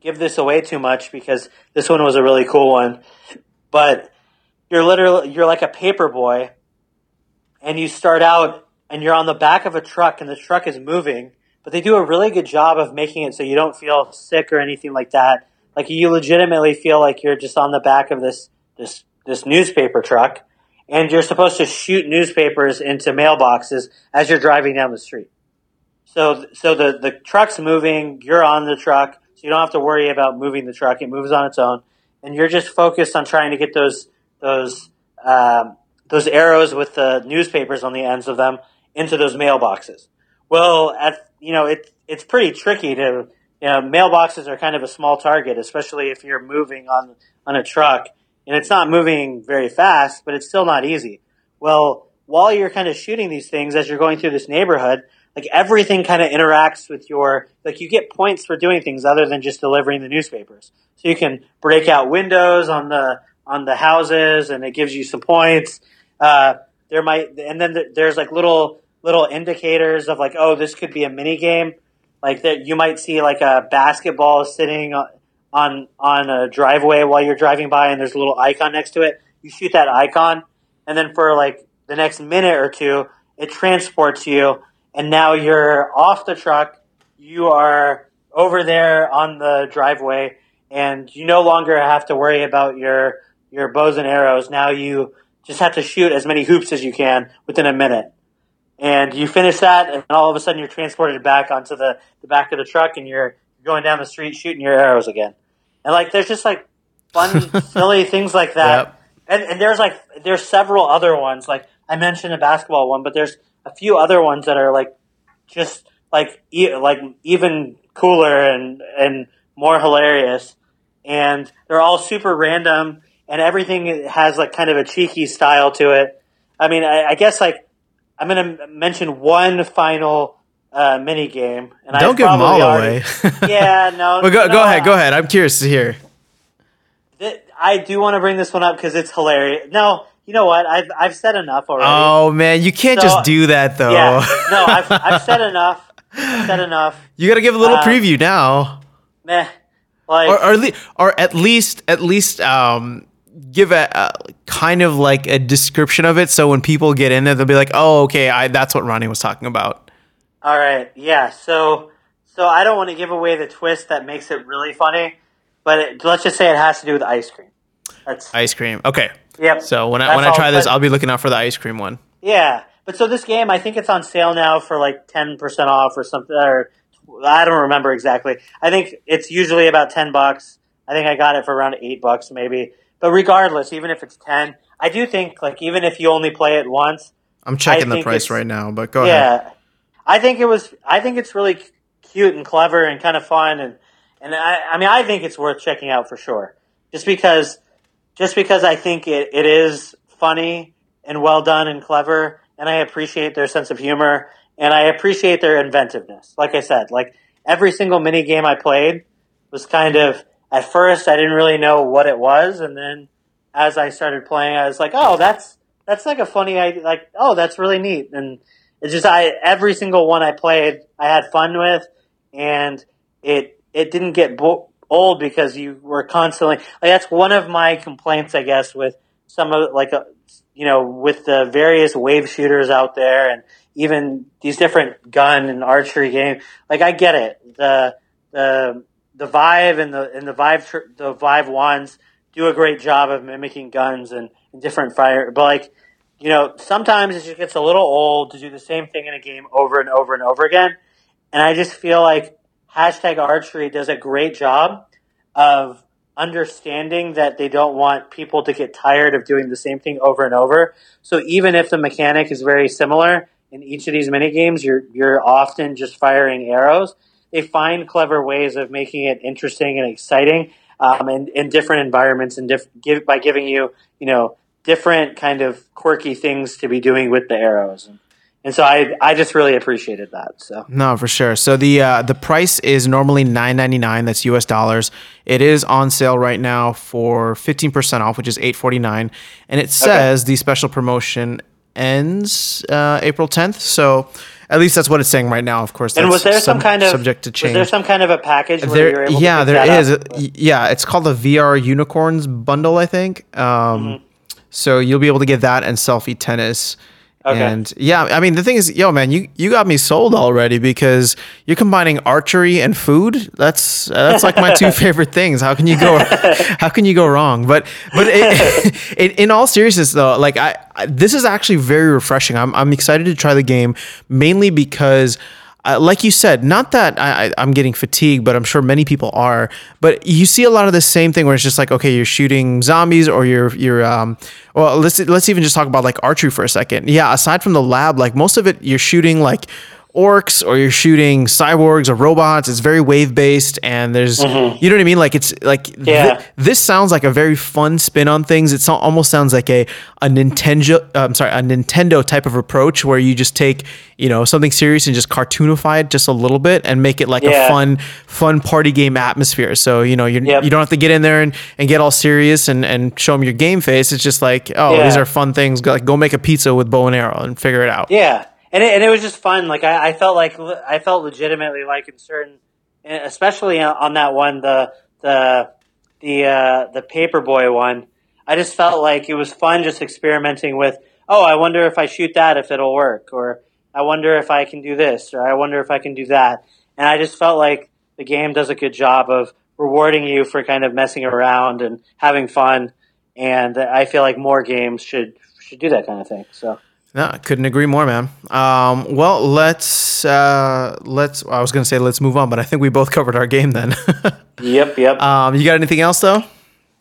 S2: give this away too much because this one was a really cool one. But you're literally you're like a paper boy, and you start out and you're on the back of a truck, and the truck is moving. But they do a really good job of making it so you don't feel sick or anything like that like you legitimately feel like you're just on the back of this this this newspaper truck, and you're supposed to shoot newspapers into mailboxes as you're driving down the street. So so the the truck's moving, you're on the truck, so you don't have to worry about moving the truck. It moves on its own, and you're just focused on trying to get those those um, those arrows with the newspapers on the ends of them into those mailboxes. Well, at you know it it's pretty tricky to you know, mailboxes are kind of a small target, especially if you're moving on on a truck and it's not moving very fast, but it's still not easy. Well, while you're kind of shooting these things as you're going through this neighborhood, like everything kind of interacts with your like you get points for doing things other than just delivering the newspapers. So you can break out windows on the on the houses, and it gives you some points. Uh, there might and then there's like little little indicators of like oh this could be a mini game like that you might see like a basketball sitting on on a driveway while you're driving by and there's a little icon next to it you shoot that icon and then for like the next minute or two it transports you and now you're off the truck you are over there on the driveway and you no longer have to worry about your your bows and arrows now you just have to shoot as many hoops as you can within a minute and you finish that, and all of a sudden you're transported back onto the, the back of the truck, and you're going down the street shooting your arrows again. And like, there's just like fun, silly things like that. Yep. And, and there's like there's several other ones. Like I mentioned a basketball one, but there's a few other ones that are like just like e- like even cooler and and more hilarious. And they're all super random, and everything has like kind of a cheeky style to it. I mean, I, I guess like I'm going to mention one final uh, mini game, and
S1: don't I give them all already,
S2: away. yeah, no.
S1: Well, go, no, go ahead. Go ahead. I'm curious to hear.
S2: I do want to bring this one up because it's hilarious. No, you know what? I've I've said enough already.
S1: Oh man, you can't so, just do that though. Yeah,
S2: no, I've, I've said enough. I've said enough.
S1: You got to give a little uh, preview now.
S2: Meh. Like,
S1: or, or, or at least at least um, give a, a, kind of like a description of it so when people get in there they'll be like oh okay I, that's what ronnie was talking about
S2: all right yeah so so i don't want to give away the twist that makes it really funny but it, let's just say it has to do with ice cream.
S1: That's ice cream. Okay.
S2: Yep.
S1: So when I when I try this, I'll be looking out for the ice cream one.
S2: Yeah, but so this game, I think it's on sale now for like ten percent off or something, or I don't remember exactly. I think it's usually about ten bucks. I think I got it for around eight bucks maybe. But regardless, even if it's ten, I do think like even if you only play it once,
S1: I'm checking the price right now. But go yeah, ahead.
S2: I think it was. I think it's really cute and clever and kind of fun and and I, I mean I think it's worth checking out for sure. Just because, just because I think it, it is funny and well done and clever, and I appreciate their sense of humor and I appreciate their inventiveness. Like I said, like every single mini game I played was kind of at first I didn't really know what it was, and then as I started playing, I was like, oh, that's that's like a funny idea. Like, oh, that's really neat. And it's just I every single one I played, I had fun with, and it it didn't get bo- old because you were constantly like that's one of my complaints, I guess, with some of like uh, you know with the various wave shooters out there and even these different gun and archery games. Like I get it, the the the Vive and the and the Vive the Vive ones do a great job of mimicking guns and, and different fire, but like you know sometimes it just gets a little old to do the same thing in a game over and over and over again. And I just feel like hashtag archery does a great job of understanding that they don't want people to get tired of doing the same thing over and over. So even if the mechanic is very similar in each of these mini games, you're you're often just firing arrows. They find clever ways of making it interesting and exciting, um, in, in different environments and diff- give, by giving you you know different kind of quirky things to be doing with the arrows. And, and so I I just really appreciated that. So
S1: no, for sure. So the uh, the price is normally nine ninety nine. That's U.S. dollars. It is on sale right now for fifteen percent off, which is eight forty nine. And it says okay. the special promotion ends uh, April tenth. So at least that's what it's saying right now. Of course,
S2: and was there some kind of subject to change? Was there some kind of a package?
S1: There, yeah, there is. Up? Yeah, it's called the VR Unicorns bundle, I think. Um, mm-hmm. So you'll be able to get that and selfie tennis. Okay. And yeah, I mean the thing is, yo, man, you you got me sold already because you're combining archery and food. That's uh, that's like my two favorite things. How can you go? how can you go wrong? But but it, it, in all seriousness, though, like I, I, this is actually very refreshing. I'm I'm excited to try the game mainly because uh, like you said, not that I, am getting fatigued, but I'm sure many people are. But you see a lot of the same thing where it's just like, okay, you're shooting zombies, or you're you're um, well, let's let's even just talk about like archery for a second. Yeah, aside from the lab, like most of it, you're shooting like orcs or you're shooting cyborgs or robots. It's very wave based, and there's mm-hmm. you know what I mean. Like it's like yeah. th- this sounds like a very fun spin on things. It almost sounds like a a Nintendo. Uh, I'm sorry, a Nintendo type of approach where you just take you know something serious and just cartoonify it just a little bit and make it like yeah. a fun fun party game atmosphere. So you know you yep. you don't have to get in there and, and get all serious and and show them your game face. It's just like oh yeah. these are fun things. Like go make a pizza with bow and arrow and figure it out.
S2: Yeah and it, and it was just fun. Like I, I felt like I felt legitimately like in certain, especially on that one, the the the uh, the paperboy one. I just felt like it was fun just experimenting with. Oh, I wonder if I shoot that if it'll work, or I wonder if I can do this, or I wonder if I can do that. And I just felt like the game does a good job of rewarding you for kind of messing around and having fun. And I feel like more games should should do that kind of thing. So.
S1: No, couldn't agree more, man. Um, well, let's uh, let's. I was gonna say let's move on, but I think we both covered our game then.
S2: yep, yep.
S1: Um, you got anything else though?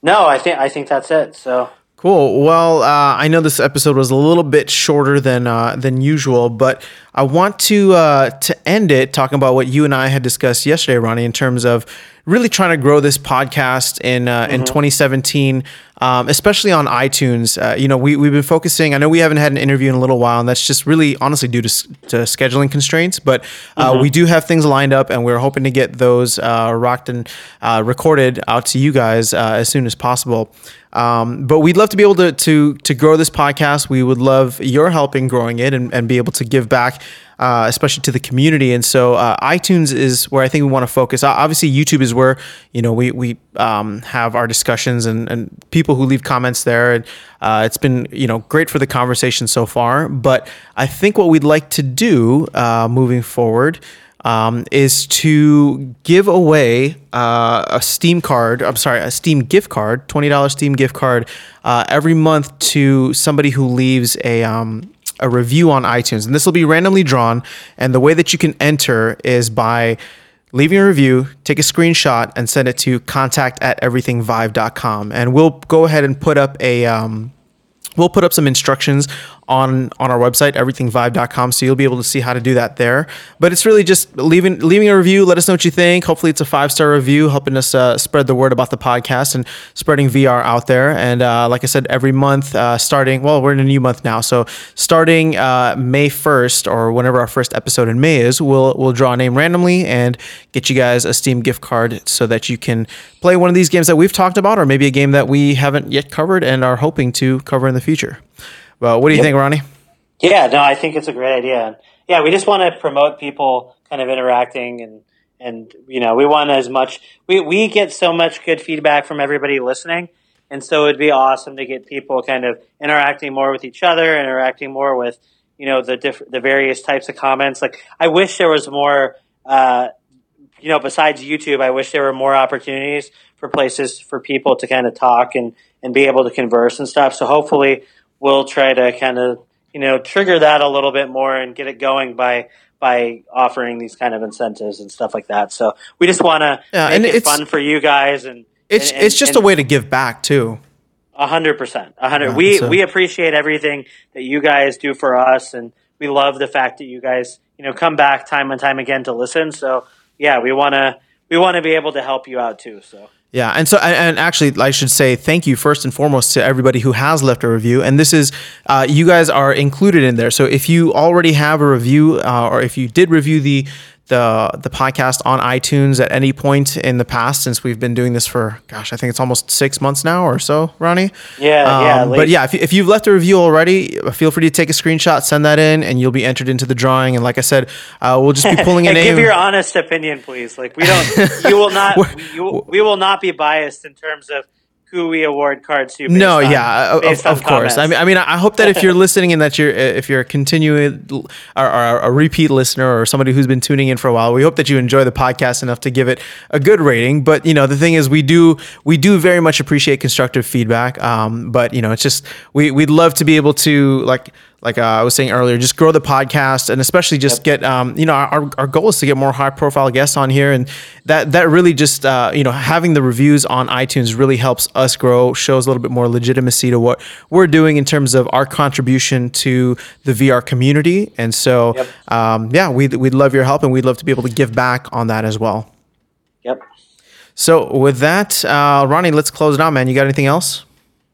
S2: No, I think I think that's it. So
S1: Cool. Well, uh, I know this episode was a little bit shorter than uh, than usual, but I want to uh, to end it talking about what you and I had discussed yesterday, Ronnie, in terms of really trying to grow this podcast in uh, mm-hmm. in 2017, um, especially on iTunes. Uh, you know, we we've been focusing. I know we haven't had an interview in a little while, and that's just really honestly due to, to scheduling constraints. But uh, mm-hmm. we do have things lined up, and we're hoping to get those rocked and recorded out to you guys as soon as possible. Um, but we'd love to be able to, to, to grow this podcast. We would love your help in growing it and, and be able to give back, uh, especially to the community. And so uh, iTunes is where I think we want to focus. Obviously, YouTube is where you know we we um, have our discussions and, and people who leave comments there. And uh, it's been you know great for the conversation so far. But I think what we'd like to do uh, moving forward um, is to give away uh, a Steam card. I'm sorry, a Steam gift card, twenty dollars Steam gift card uh, every month to somebody who leaves a um, a review on iTunes, and this will be randomly drawn. And the way that you can enter is by leaving a review, take a screenshot, and send it to contact at everythingvive.com. And we'll go ahead and put up a um, we'll put up some instructions on on our website everythingvive.com so you'll be able to see how to do that there. But it's really just leaving leaving a review let us know what you think. Hopefully it's a five star review helping us uh, spread the word about the podcast and spreading vr out there. And uh, like i said every month uh, starting well we're in a new month now so starting uh, may 1st or whenever our first episode in may is we'll we'll draw a name randomly and get you guys a steam gift card so that you can play one of these games that we've talked about or maybe a game that we haven't yet covered and are hoping to cover in the future well, what do you yep. think, Ronnie?
S2: Yeah, no, I think it's a great idea. Yeah, we just want to promote people kind of interacting and and you know we want as much we we get so much good feedback from everybody listening and so it'd be awesome to get people kind of interacting more with each other interacting more with you know the different the various types of comments like i wish there was more uh, you know besides youtube i wish there were more opportunities for places for people to kind of talk and and be able to converse and stuff so hopefully we'll try to kind of you know trigger that a little bit more and get it going by by offering these kind of incentives and stuff like that. So we just want to yeah, make it fun for you guys and
S1: it's
S2: and,
S1: it's just and, a way to give back too.
S2: A hundred percent, a hundred. We we appreciate everything that you guys do for us, and we love the fact that you guys you know come back time and time again to listen. So yeah, we want to we want to be able to help you out too. So
S1: yeah, and so and actually, I should say thank you first and foremost to everybody who has left a review. And this is, uh, you guys are included in there. So if you already have a review, uh, or if you did review the the the podcast on iTunes at any point in the past since we've been doing this for gosh, I think it's almost six months now or so, Ronnie.
S2: Yeah, um, yeah.
S1: But yeah, if, if you've left a review already, feel free to take a screenshot, send that in, and you'll be entered into the drawing. And like I said, uh, we'll just be pulling a name.
S2: Give your honest opinion, please. Like we don't, you will not, you, we will not be biased in terms of who we award cards to.
S1: no, on, yeah, uh, of, of course. I mean, I mean, I hope that if you're listening and that you're uh, if you're a continuing uh, or, or, a repeat listener or somebody who's been tuning in for a while, we hope that you enjoy the podcast enough to give it a good rating. But you know, the thing is, we do we do very much appreciate constructive feedback. Um, but you know, it's just we we'd love to be able to like like uh, I was saying earlier, just grow the podcast and especially just yep. get, um, you know, our, our goal is to get more high profile guests on here. And that, that really just, uh, you know, having the reviews on iTunes really helps us grow, shows a little bit more legitimacy to what we're doing in terms of our contribution to the VR community. And so, yep. um, yeah, we'd, we'd love your help and we'd love to be able to give back on that as well.
S2: Yep.
S1: So with that, uh, Ronnie, let's close it out, man. You got anything else?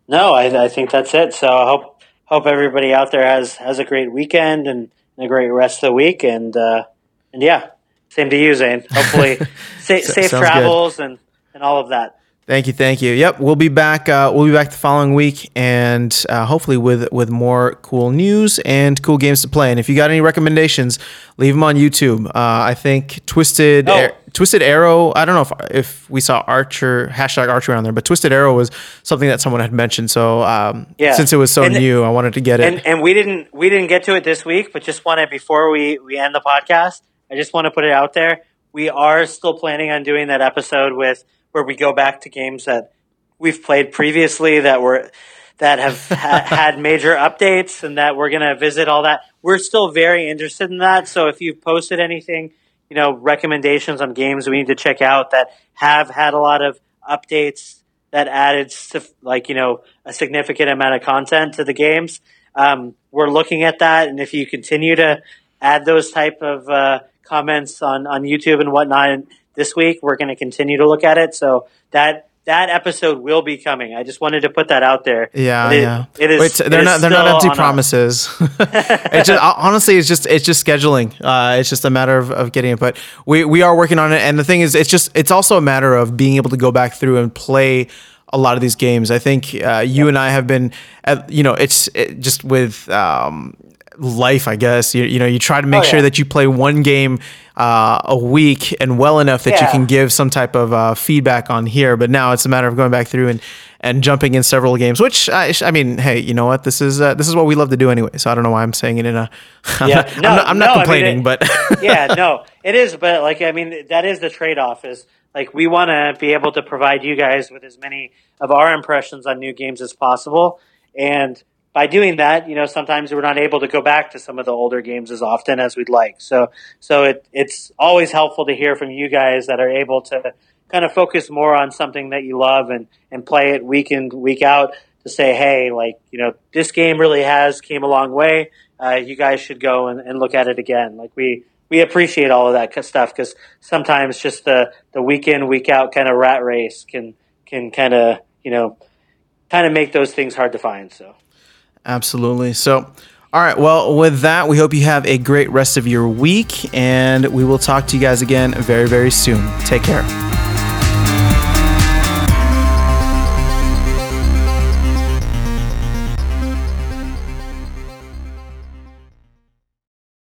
S2: No, I, I think that's it. So I hope hope everybody out there has has a great weekend and a great rest of the week. And uh, and yeah, same to you, Zane. Hopefully, safe, safe travels good. and and all of that.
S1: Thank you, thank you. Yep, we'll be back. Uh, we'll be back the following week, and uh, hopefully with with more cool news and cool games to play. And if you got any recommendations, leave them on YouTube. Uh, I think Twisted oh. Twisted Arrow. I don't know if if we saw Archer hashtag Archer on there, but Twisted Arrow was something that someone had mentioned. So um, yeah. since it was so and, new, I wanted to get
S2: it.
S1: And,
S2: and we didn't we didn't get to it this week, but just wanted before we we end the podcast, I just want to put it out there. We are still planning on doing that episode with where we go back to games that we've played previously that were that have ha- had major updates and that we're going to visit all that. We're still very interested in that. So if you've posted anything, you know, recommendations on games we need to check out that have had a lot of updates that added like, you know, a significant amount of content to the games, um, we're looking at that. And if you continue to add those type of uh, comments on, on YouTube and whatnot, this week. We're going to continue to look at it. So that that episode will be coming. I just wanted to put that out there.
S1: Yeah, it, yeah. It is. Wait, they're not. They're not empty promises. it's just honestly, it's just it's just scheduling. Uh, it's just a matter of, of getting it. But we we are working on it. And the thing is, it's just it's also a matter of being able to go back through and play a lot of these games. I think uh, you yep. and I have been, you know, it's it, just with um, life, I guess. You, you know, you try to make oh, yeah. sure that you play one game uh, a week and well enough that yeah. you can give some type of uh, feedback on here. But now it's a matter of going back through and, and jumping in several games. Which I, I mean, hey, you know what? This is uh, this is what we love to do anyway. So I don't know why I'm saying it in a.
S2: Yeah,
S1: I'm no, not, I'm not, I'm not
S2: no,
S1: complaining,
S2: I mean,
S1: it,
S2: but yeah, no, It is, but like I mean, that is the trade off. Is like we want to be able to provide you guys with as many of our impressions on new games as possible, and by doing that, you know, sometimes we're not able to go back to some of the older games as often as we'd like. So, so it, it's always helpful to hear from you guys that are able to kind of focus more on something that you love and, and play it week in, week out to say, Hey, like, you know, this game really has came a long way. Uh, you guys should go and, and look at it again. Like we, we appreciate all of that stuff because sometimes just the, the week in, week out kind of rat race can, can kind of, you know, kind of make those things hard to find. So.
S1: Absolutely. So, all right. Well, with that, we hope you have a great rest of your week, and we will talk to you guys again very, very soon. Take care.